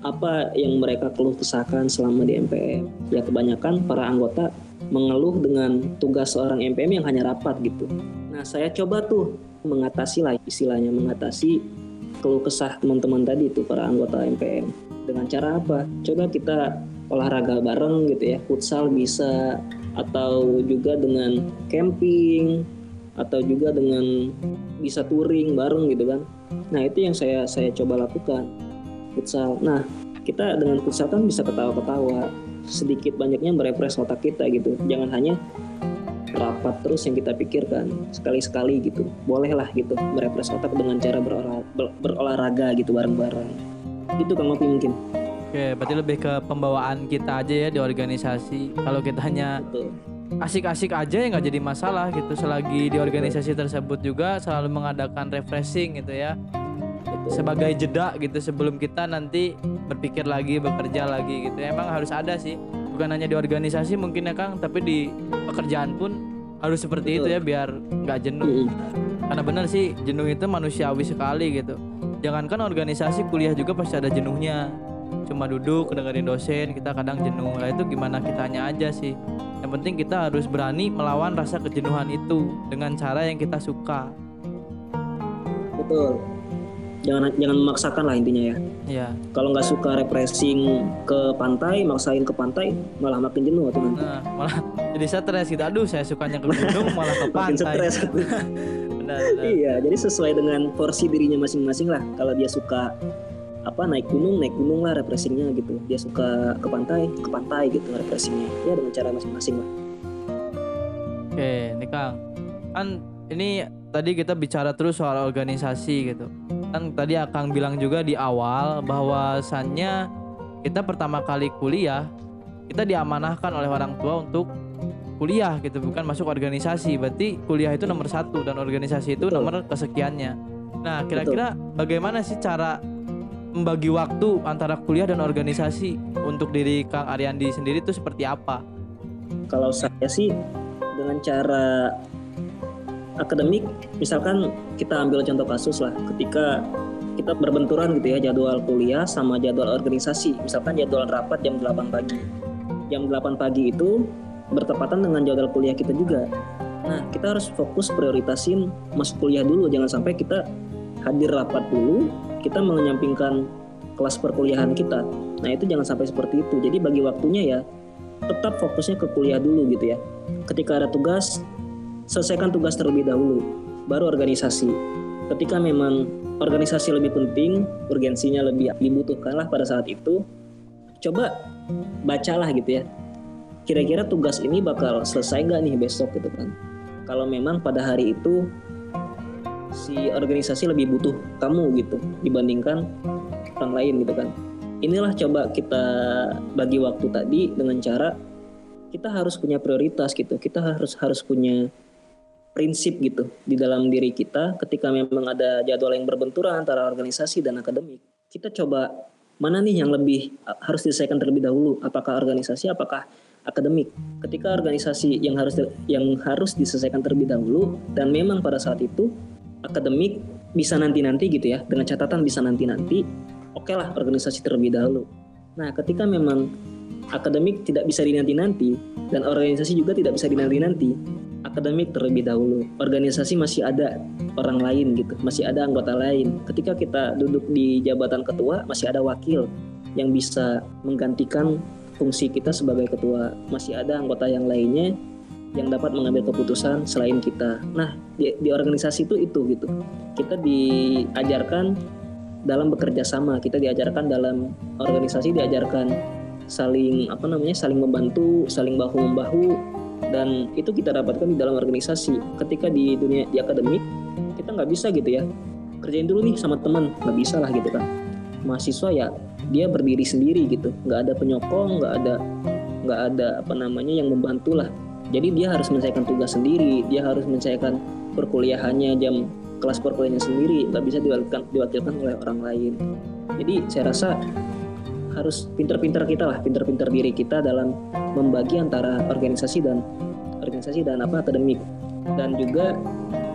apa yang mereka keluh kesahkan selama di MPM ya kebanyakan para anggota mengeluh dengan tugas seorang MPM yang hanya rapat gitu nah saya coba tuh mengatasi lah istilahnya mengatasi keluh kesah teman-teman tadi itu para anggota MPM dengan cara apa? Coba kita olahraga bareng gitu ya, futsal bisa atau juga dengan camping atau juga dengan bisa touring bareng gitu kan. Nah, itu yang saya saya coba lakukan. Futsal. Nah, kita dengan futsal kan bisa ketawa-ketawa, sedikit banyaknya merefresh otak kita gitu. Jangan hanya rapat terus yang kita pikirkan sekali-sekali gitu bolehlah gitu merefresh otak dengan cara berolah, ber, berolahraga gitu bareng-bareng itu kang Opi mungkin Oke, berarti lebih ke pembawaan kita aja ya di organisasi. Kalau kita hanya asik-asik aja ya nggak jadi masalah gitu. Selagi di organisasi tersebut juga selalu mengadakan refreshing gitu ya. Sebagai jeda gitu sebelum kita nanti berpikir lagi, bekerja lagi gitu. Emang harus ada sih. Bukan hanya di organisasi mungkin ya Kang, tapi di pekerjaan pun harus seperti Betul. itu ya biar nggak jenuh. Karena benar sih jenuh itu manusiawi sekali gitu. Jangankan organisasi kuliah juga pasti ada jenuhnya cuma duduk dengerin dosen kita kadang jenuh lah itu gimana kitanya aja sih yang penting kita harus berani melawan rasa kejenuhan itu dengan cara yang kita suka betul jangan jangan memaksakan lah intinya ya. Iya. kalau nggak suka refreshing ke pantai maksain ke pantai malah makin jenuh tuh nanti nah, malah jadi stres gitu. Aduh saya sukanya ke gunung malah ke [laughs] pantai. makin stres. [laughs] Benar, benar. iya jadi sesuai dengan porsi dirinya masing-masing lah. Kalau dia suka apa naik gunung naik gunung lah refreshingnya gitu. Dia suka ke pantai ke pantai gitu refreshingnya. Ya dengan cara masing-masing lah. Oke ini kang. Kan ini tadi kita bicara terus soal organisasi gitu kan tadi akang bilang juga di awal bahwasannya kita pertama kali kuliah kita diamanahkan oleh orang tua untuk kuliah gitu bukan masuk organisasi berarti kuliah itu nomor satu dan organisasi itu Betul. nomor kesekiannya nah kira-kira bagaimana sih cara membagi waktu antara kuliah dan organisasi untuk diri Kang Ariandi sendiri itu seperti apa? Kalau saya sih dengan cara akademik, misalkan kita ambil contoh kasus lah, ketika kita berbenturan gitu ya jadwal kuliah sama jadwal organisasi. Misalkan jadwal rapat jam 8 pagi. Jam 8 pagi itu bertepatan dengan jadwal kuliah kita juga. Nah, kita harus fokus prioritasin masuk kuliah dulu, jangan sampai kita hadir rapat dulu, kita menyampingkan kelas perkuliahan kita. Nah itu jangan sampai seperti itu. Jadi bagi waktunya ya tetap fokusnya ke kuliah dulu gitu ya. Ketika ada tugas, selesaikan tugas terlebih dahulu, baru organisasi. Ketika memang organisasi lebih penting, urgensinya lebih dibutuhkan lah pada saat itu, coba bacalah gitu ya. Kira-kira tugas ini bakal selesai nggak nih besok gitu kan? Kalau memang pada hari itu si organisasi lebih butuh kamu gitu dibandingkan orang lain gitu kan inilah coba kita bagi waktu tadi dengan cara kita harus punya prioritas gitu kita harus harus punya prinsip gitu di dalam diri kita ketika memang ada jadwal yang berbenturan antara organisasi dan akademik. Kita coba mana nih yang lebih harus diselesaikan terlebih dahulu? Apakah organisasi apakah akademik? Ketika organisasi yang harus yang harus diselesaikan terlebih dahulu dan memang pada saat itu akademik bisa nanti-nanti gitu ya dengan catatan bisa nanti-nanti oke okay lah organisasi terlebih dahulu. Nah ketika memang akademik tidak bisa dinanti-nanti dan organisasi juga tidak bisa dinanti-nanti. Akademik terlebih dahulu. Organisasi masih ada orang lain gitu masih ada anggota lain. Ketika kita duduk di jabatan ketua masih ada wakil yang bisa menggantikan fungsi kita sebagai ketua. Masih ada anggota yang lainnya yang dapat mengambil keputusan selain kita. Nah, di, di organisasi itu itu gitu. Kita diajarkan dalam bekerja sama, kita diajarkan dalam organisasi diajarkan saling apa namanya saling membantu, saling bahu membahu dan itu kita dapatkan di dalam organisasi. Ketika di dunia di akademik kita nggak bisa gitu ya. Kerjain dulu nih sama teman nggak bisa lah gitu kan. Mahasiswa ya dia berdiri sendiri gitu, nggak ada penyokong, nggak ada nggak ada apa namanya yang membantu lah. Jadi dia harus menyelesaikan tugas sendiri dia harus menyelesaikan perkuliahannya jam kelas perkuliahannya sendiri. Nggak bisa diwakilkan diwakilkan oleh orang lain. Jadi saya rasa harus pinter-pinter kita lah pinter-pinter diri kita dalam membagi antara organisasi dan organisasi dan apa akademik. Dan juga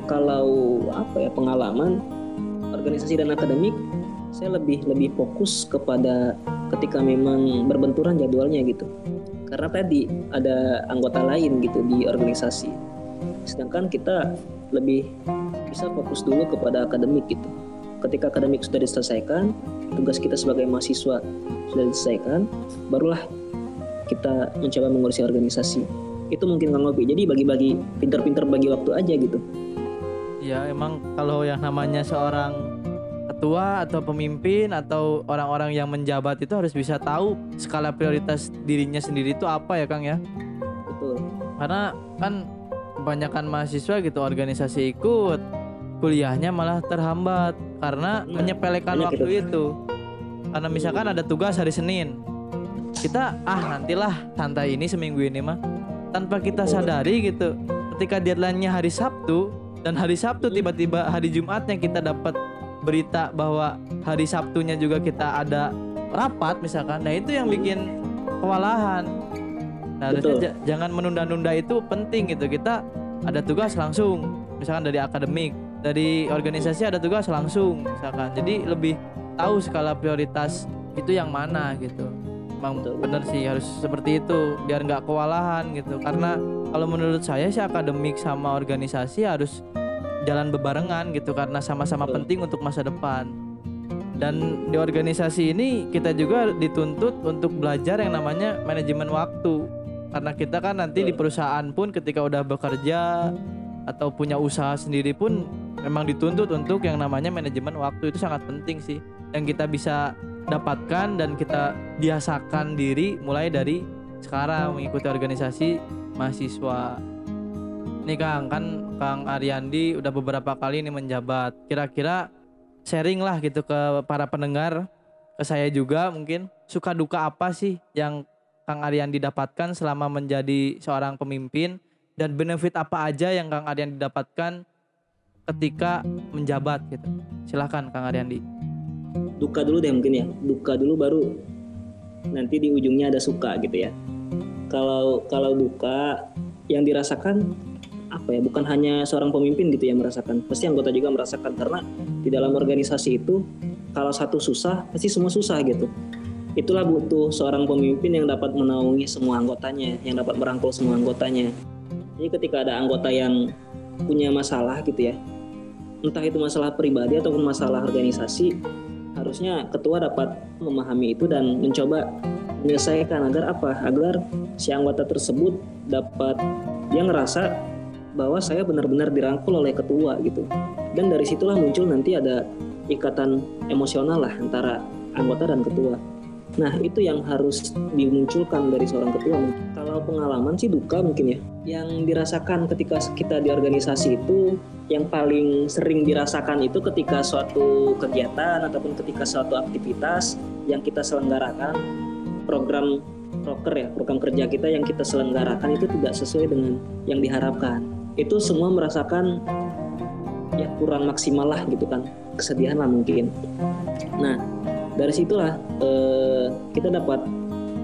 kalau apa ya pengalaman organisasi dan akademik saya lebih lebih fokus kepada ketika memang berbenturan jadwalnya gitu. Karena tadi ada anggota lain gitu di organisasi. Sedangkan kita lebih bisa fokus dulu kepada akademik gitu. Ketika akademik sudah diselesaikan tugas kita sebagai mahasiswa sudah diselesaikan barulah kita mencoba mengurusi organisasi itu mungkin Kang Ngopi jadi bagi-bagi pinter-pinter bagi waktu aja gitu ya emang kalau yang namanya seorang ketua atau pemimpin atau orang-orang yang menjabat itu harus bisa tahu skala prioritas dirinya sendiri itu apa ya Kang ya? Betul. Karena kan kebanyakan mahasiswa gitu organisasi ikut kuliahnya malah terhambat karena nah, menyepelekan waktu itu. itu. Karena misalkan ada tugas hari Senin. Kita ah nantilah santai ini seminggu ini mah tanpa kita sadari gitu. Ketika deadline-nya hari Sabtu dan hari Sabtu tiba-tiba hari Jumatnya kita dapat berita bahwa hari Sabtunya juga kita ada rapat misalkan nah itu yang bikin kewalahan nah, harusnya jangan menunda-nunda itu penting gitu kita ada tugas langsung misalkan dari akademik dari organisasi ada tugas langsung misalkan. Jadi lebih tahu skala prioritas itu yang mana gitu. Emang bener sih harus seperti itu biar nggak kewalahan gitu. Karena kalau menurut saya sih akademik sama organisasi harus jalan bebarengan gitu. Karena sama-sama penting untuk masa depan. Dan di organisasi ini kita juga dituntut untuk belajar yang namanya manajemen waktu. Karena kita kan nanti di perusahaan pun ketika udah bekerja atau punya usaha sendiri pun memang dituntut untuk yang namanya manajemen waktu. Itu sangat penting sih. Dan kita bisa dapatkan dan kita biasakan diri mulai dari sekarang. Mengikuti organisasi mahasiswa. Nih Kang, kan Kang Ariandi udah beberapa kali ini menjabat. Kira-kira sharing lah gitu ke para pendengar, ke saya juga mungkin. Suka duka apa sih yang Kang Ariandi dapatkan selama menjadi seorang pemimpin dan benefit apa aja yang Kang Ariandi dapatkan ketika menjabat gitu. Silahkan Kang Ariandi. Duka dulu deh mungkin ya, duka dulu baru nanti di ujungnya ada suka gitu ya. Kalau kalau duka yang dirasakan apa ya bukan hanya seorang pemimpin gitu yang merasakan pasti anggota juga merasakan karena di dalam organisasi itu kalau satu susah pasti semua susah gitu itulah butuh seorang pemimpin yang dapat menaungi semua anggotanya yang dapat merangkul semua anggotanya jadi ketika ada anggota yang punya masalah gitu ya entah itu masalah pribadi ataupun masalah organisasi harusnya ketua dapat memahami itu dan mencoba menyelesaikan agar apa? Agar si anggota tersebut dapat dia ngerasa bahwa saya benar-benar dirangkul oleh ketua gitu. Dan dari situlah muncul nanti ada ikatan emosional lah antara anggota dan ketua. Nah itu yang harus dimunculkan dari seorang ketua. Pengalaman sih duka mungkin ya. Yang dirasakan ketika kita di organisasi itu yang paling sering dirasakan itu ketika suatu kegiatan ataupun ketika suatu aktivitas yang kita selenggarakan program proker ya program kerja kita yang kita selenggarakan itu tidak sesuai dengan yang diharapkan itu semua merasakan ya kurang maksimal lah gitu kan kesedihan lah mungkin nah dari situlah eh, kita dapat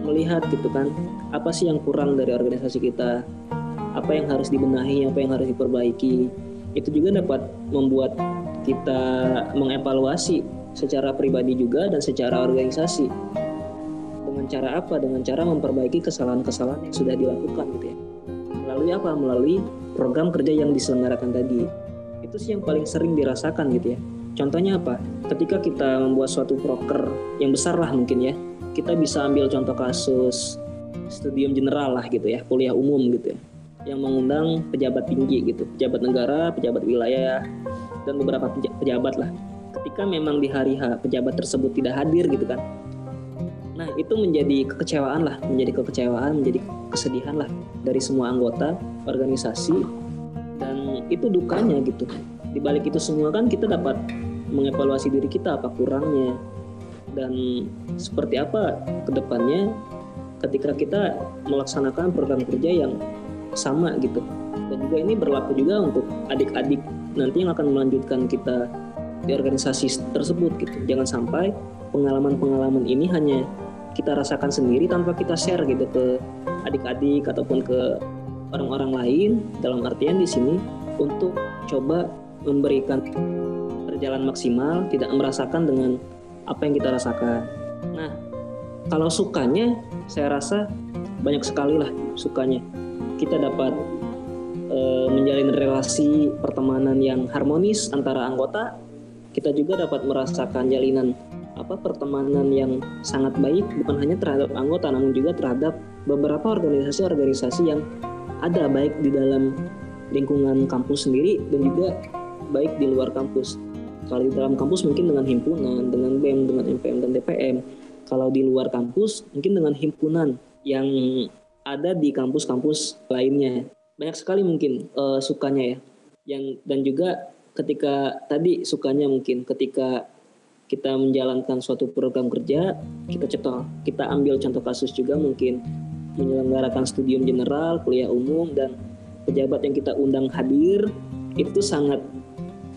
melihat gitu kan apa sih yang kurang dari organisasi kita? Apa yang harus dibenahi? Apa yang harus diperbaiki? Itu juga dapat membuat kita mengevaluasi secara pribadi juga dan secara organisasi. Dengan cara apa? Dengan cara memperbaiki kesalahan-kesalahan yang sudah dilakukan gitu ya. Melalui apa? Melalui program kerja yang diselenggarakan tadi. Itu sih yang paling sering dirasakan gitu ya. Contohnya apa? Ketika kita membuat suatu proker yang besar lah mungkin ya, kita bisa ambil contoh kasus studium general lah gitu ya, kuliah umum gitu ya, yang mengundang pejabat tinggi gitu, pejabat negara, pejabat wilayah, dan beberapa pejabat lah. Ketika memang di hari H pejabat tersebut tidak hadir gitu kan, nah itu menjadi kekecewaan lah, menjadi kekecewaan, menjadi kesedihan lah dari semua anggota organisasi, dan itu dukanya gitu. Di balik itu semua kan kita dapat mengevaluasi diri kita apa kurangnya dan seperti apa ke depannya ketika kita melaksanakan program kerja yang sama gitu. Dan juga ini berlaku juga untuk adik-adik nanti yang akan melanjutkan kita di organisasi tersebut gitu. Jangan sampai pengalaman-pengalaman ini hanya kita rasakan sendiri tanpa kita share gitu ke adik-adik ataupun ke orang-orang lain. Dalam artian di sini untuk coba memberikan berjalan maksimal, tidak merasakan dengan apa yang kita rasakan. Nah, kalau sukanya, saya rasa banyak sekali lah sukanya. Kita dapat e, menjalin relasi pertemanan yang harmonis antara anggota. Kita juga dapat merasakan jalinan apa pertemanan yang sangat baik bukan hanya terhadap anggota namun juga terhadap beberapa organisasi-organisasi yang ada baik di dalam lingkungan kampus sendiri dan juga baik di luar kampus. Kalau di dalam kampus mungkin dengan himpunan, dengan BEM, dengan MPM dan DPM. Kalau di luar kampus mungkin dengan himpunan yang ada di kampus-kampus lainnya. Banyak sekali mungkin uh, sukanya ya. Yang dan juga ketika tadi sukanya mungkin ketika kita menjalankan suatu program kerja, kita contoh, kita ambil contoh kasus juga mungkin menyelenggarakan studium general, kuliah umum dan pejabat yang kita undang hadir itu sangat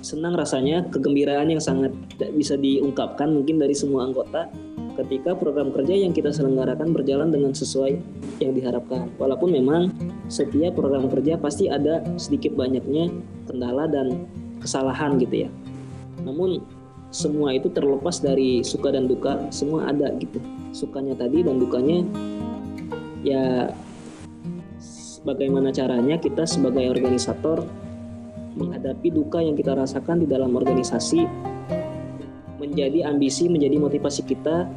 senang rasanya kegembiraan yang sangat tidak bisa diungkapkan mungkin dari semua anggota ketika program kerja yang kita selenggarakan berjalan dengan sesuai yang diharapkan. Walaupun memang setiap program kerja pasti ada sedikit banyaknya kendala dan kesalahan gitu ya. Namun semua itu terlepas dari suka dan duka, semua ada gitu. Sukanya tadi dan dukanya ya bagaimana caranya kita sebagai organisator menghadapi duka yang kita rasakan di dalam organisasi menjadi ambisi, menjadi motivasi kita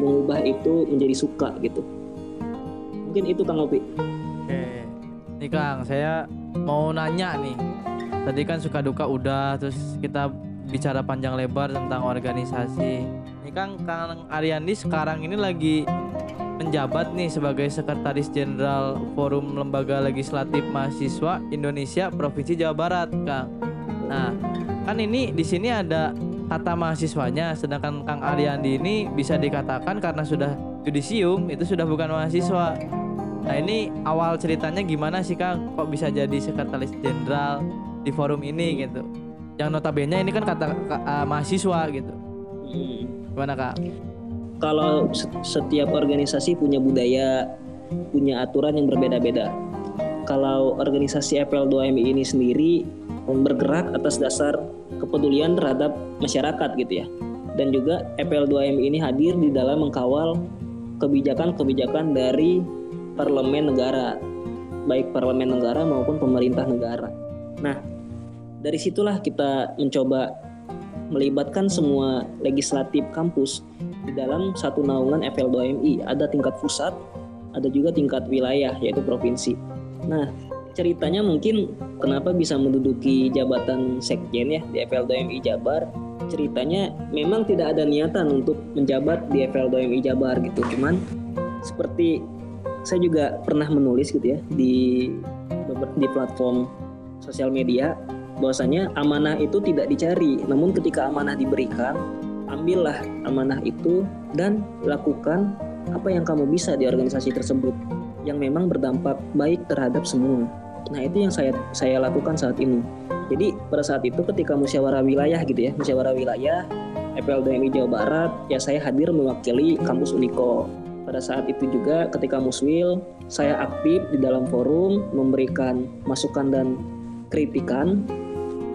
mengubah itu menjadi suka gitu. Mungkin itu Kang Opi. Oke. Nih Kang, saya mau nanya nih. Tadi kan suka duka udah, terus kita bicara panjang lebar tentang organisasi. Ini Kang, Kang Ariandi sekarang ini lagi menjabat nih sebagai Sekretaris Jenderal Forum Lembaga Legislatif Mahasiswa Indonesia Provinsi Jawa Barat, Kang. Nah, kan ini di sini ada kata mahasiswanya, sedangkan Kang Ariandi ini bisa dikatakan karena sudah judisium itu sudah bukan mahasiswa. Nah ini awal ceritanya gimana sih Kang? Kok bisa jadi sekretaris jenderal di forum ini gitu? Yang notabene ini kan kata uh, mahasiswa gitu. Hmm. Gimana Kak? Kalau setiap organisasi punya budaya, punya aturan yang berbeda-beda. Kalau organisasi FL2MI ini sendiri bergerak atas dasar kepedulian terhadap masyarakat gitu ya. Dan juga FL2MI ini hadir di dalam mengkawal kebijakan-kebijakan dari parlemen negara, baik parlemen negara maupun pemerintah negara. Nah, dari situlah kita mencoba melibatkan semua legislatif kampus. Di dalam satu naungan FL2MI ada tingkat pusat, ada juga tingkat wilayah yaitu provinsi. Nah, ceritanya mungkin kenapa bisa menduduki jabatan sekjen ya di FL2MI Jabar? Ceritanya memang tidak ada niatan untuk menjabat di FL2MI Jabar gitu. Cuman seperti saya juga pernah menulis gitu ya di di platform sosial media bahwasanya amanah itu tidak dicari namun ketika amanah diberikan ambillah amanah itu dan lakukan apa yang kamu bisa di organisasi tersebut yang memang berdampak baik terhadap semua. Nah itu yang saya saya lakukan saat ini. Jadi pada saat itu ketika musyawarah wilayah gitu ya musyawarah wilayah FLDMI Jawa Barat ya saya hadir mewakili kampus Uniko. Pada saat itu juga ketika Muswil, saya aktif di dalam forum memberikan masukan dan kritikan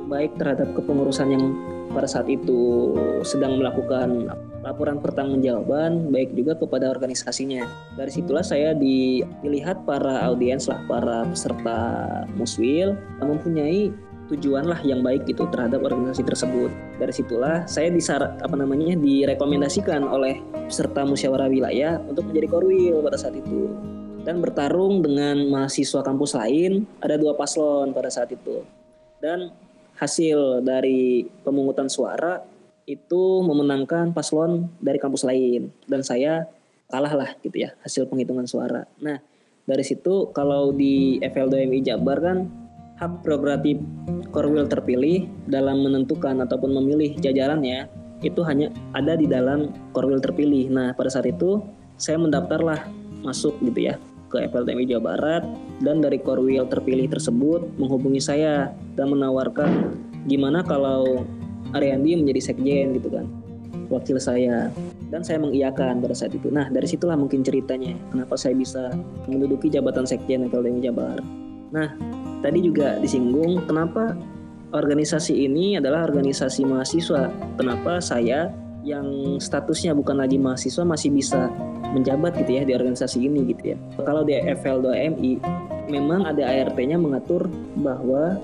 baik terhadap kepengurusan yang pada saat itu sedang melakukan laporan pertanggungjawaban baik juga kepada organisasinya. Dari situlah saya dilihat para audiens lah para peserta Muswil mempunyai tujuan lah yang baik gitu terhadap organisasi tersebut. Dari situlah saya disar apa namanya direkomendasikan oleh peserta musyawarah wilayah untuk menjadi korwil pada saat itu dan bertarung dengan mahasiswa kampus lain ada dua paslon pada saat itu dan hasil dari pemungutan suara itu memenangkan paslon dari kampus lain dan saya kalah lah gitu ya hasil penghitungan suara. Nah dari situ kalau di FL2MI Jabar kan hak prerogatif Korwil terpilih dalam menentukan ataupun memilih jajarannya itu hanya ada di dalam Korwil terpilih. Nah, pada saat itu saya mendaftarlah masuk gitu ya ke FLTMI Jawa Barat dan dari Korwil terpilih tersebut menghubungi saya dan menawarkan gimana kalau Ariandi menjadi sekjen gitu kan wakil saya dan saya mengiyakan pada saat itu. Nah dari situlah mungkin ceritanya kenapa saya bisa menduduki jabatan sekjen FLTMI Jabar. Nah tadi juga disinggung kenapa organisasi ini adalah organisasi mahasiswa. Kenapa saya yang statusnya bukan lagi mahasiswa masih bisa menjabat gitu ya di organisasi ini gitu ya. Kalau di FL2MI memang ada ART-nya mengatur bahwa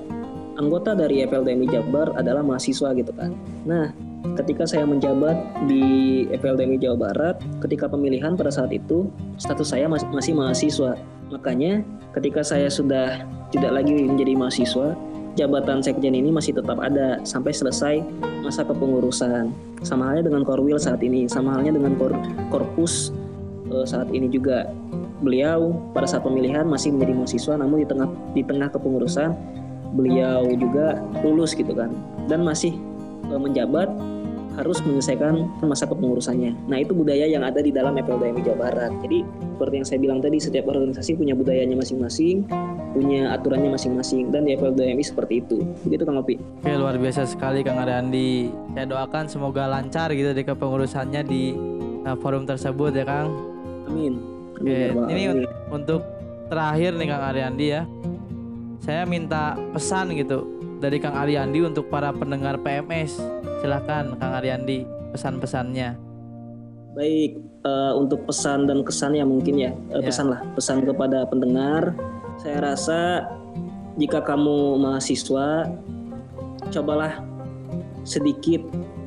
anggota dari FL2MI Jabar adalah mahasiswa gitu kan. Nah, ketika saya menjabat di FLDMI Jawa Barat, ketika pemilihan pada saat itu status saya masih mahasiswa. Makanya ketika saya sudah tidak lagi menjadi mahasiswa, jabatan sekjen ini masih tetap ada sampai selesai masa kepengurusan. Sama halnya dengan Korwil saat ini, sama halnya dengan Kor Korpus uh, saat ini juga beliau pada saat pemilihan masih menjadi mahasiswa namun di tengah di tengah kepengurusan beliau juga lulus gitu kan dan masih uh, menjabat harus menyelesaikan masa kepengurusannya. Nah itu budaya yang ada di dalam FLDMI Jawa Barat. Jadi seperti yang saya bilang tadi, setiap organisasi punya budayanya masing-masing, punya aturannya masing-masing, dan di FLDMI seperti itu. Begitu Kang Opi. Oke luar biasa sekali Kang Ariandi. Saya doakan semoga lancar gitu di kepengurusannya di uh, forum tersebut ya Kang. Amin. Oke, ini Amin. untuk terakhir nih Kang Ariandi ya. Saya minta pesan gitu dari Kang Ariandi untuk para pendengar PMS Silahkan Kang Ariandi pesan-pesannya. Baik, uh, untuk pesan dan kesan ya mungkin ya, uh, ya. pesan lah, pesan kepada pendengar. Saya rasa jika kamu mahasiswa, cobalah sedikit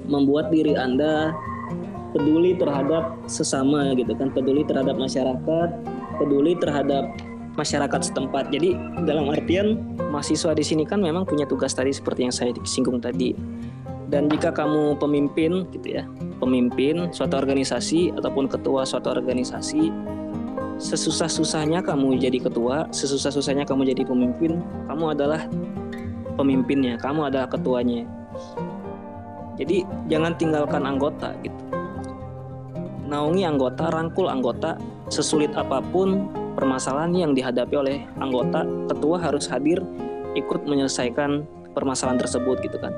membuat diri Anda peduli terhadap sesama gitu kan, peduli terhadap masyarakat, peduli terhadap masyarakat setempat. Jadi dalam artian mahasiswa di sini kan memang punya tugas tadi seperti yang saya singgung tadi dan jika kamu pemimpin gitu ya, pemimpin suatu organisasi ataupun ketua suatu organisasi, sesusah-susahnya kamu jadi ketua, sesusah-susahnya kamu jadi pemimpin, kamu adalah pemimpinnya, kamu adalah ketuanya. Jadi jangan tinggalkan anggota gitu. Naungi anggota, rangkul anggota, sesulit apa pun permasalahan yang dihadapi oleh anggota, ketua harus hadir ikut menyelesaikan permasalahan tersebut gitu kan.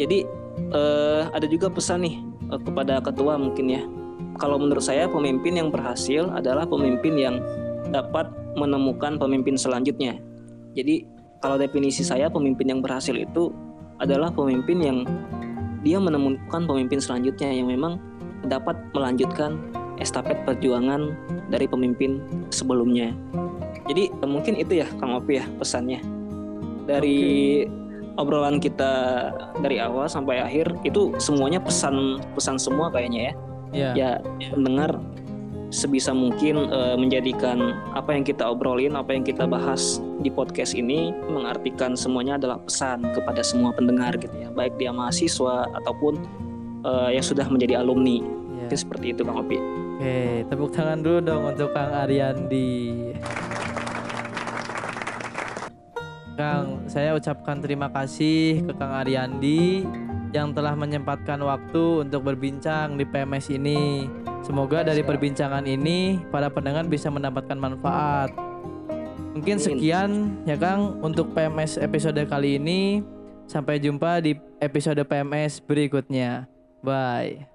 Jadi uh, ada juga pesan nih uh, kepada ketua mungkin ya. Kalau menurut saya pemimpin yang berhasil adalah pemimpin yang dapat menemukan pemimpin selanjutnya. Jadi kalau definisi saya pemimpin yang berhasil itu adalah pemimpin yang dia menemukan pemimpin selanjutnya yang memang dapat melanjutkan estafet perjuangan dari pemimpin sebelumnya. Jadi mungkin itu ya Kang Opi ya pesannya. Dari obrolan kita dari awal sampai akhir itu semuanya pesan pesan semua kayaknya ya. Ya. ya pendengar sebisa mungkin eh, menjadikan apa yang kita obrolin, apa yang kita bahas di podcast ini mengartikan semuanya adalah pesan kepada semua pendengar gitu ya, baik dia mahasiswa ataupun eh, yang sudah menjadi alumni. Ya. Mungkin seperti itu Kang Opi. Oke, tepuk tangan dulu dong untuk Kang Ariandi. Kang, saya ucapkan terima kasih ke Kang Ariandi yang telah menyempatkan waktu untuk berbincang di PMS ini. Semoga dari perbincangan ini para pendengar bisa mendapatkan manfaat. Mungkin sekian ya Kang untuk PMS episode kali ini. Sampai jumpa di episode PMS berikutnya. Bye.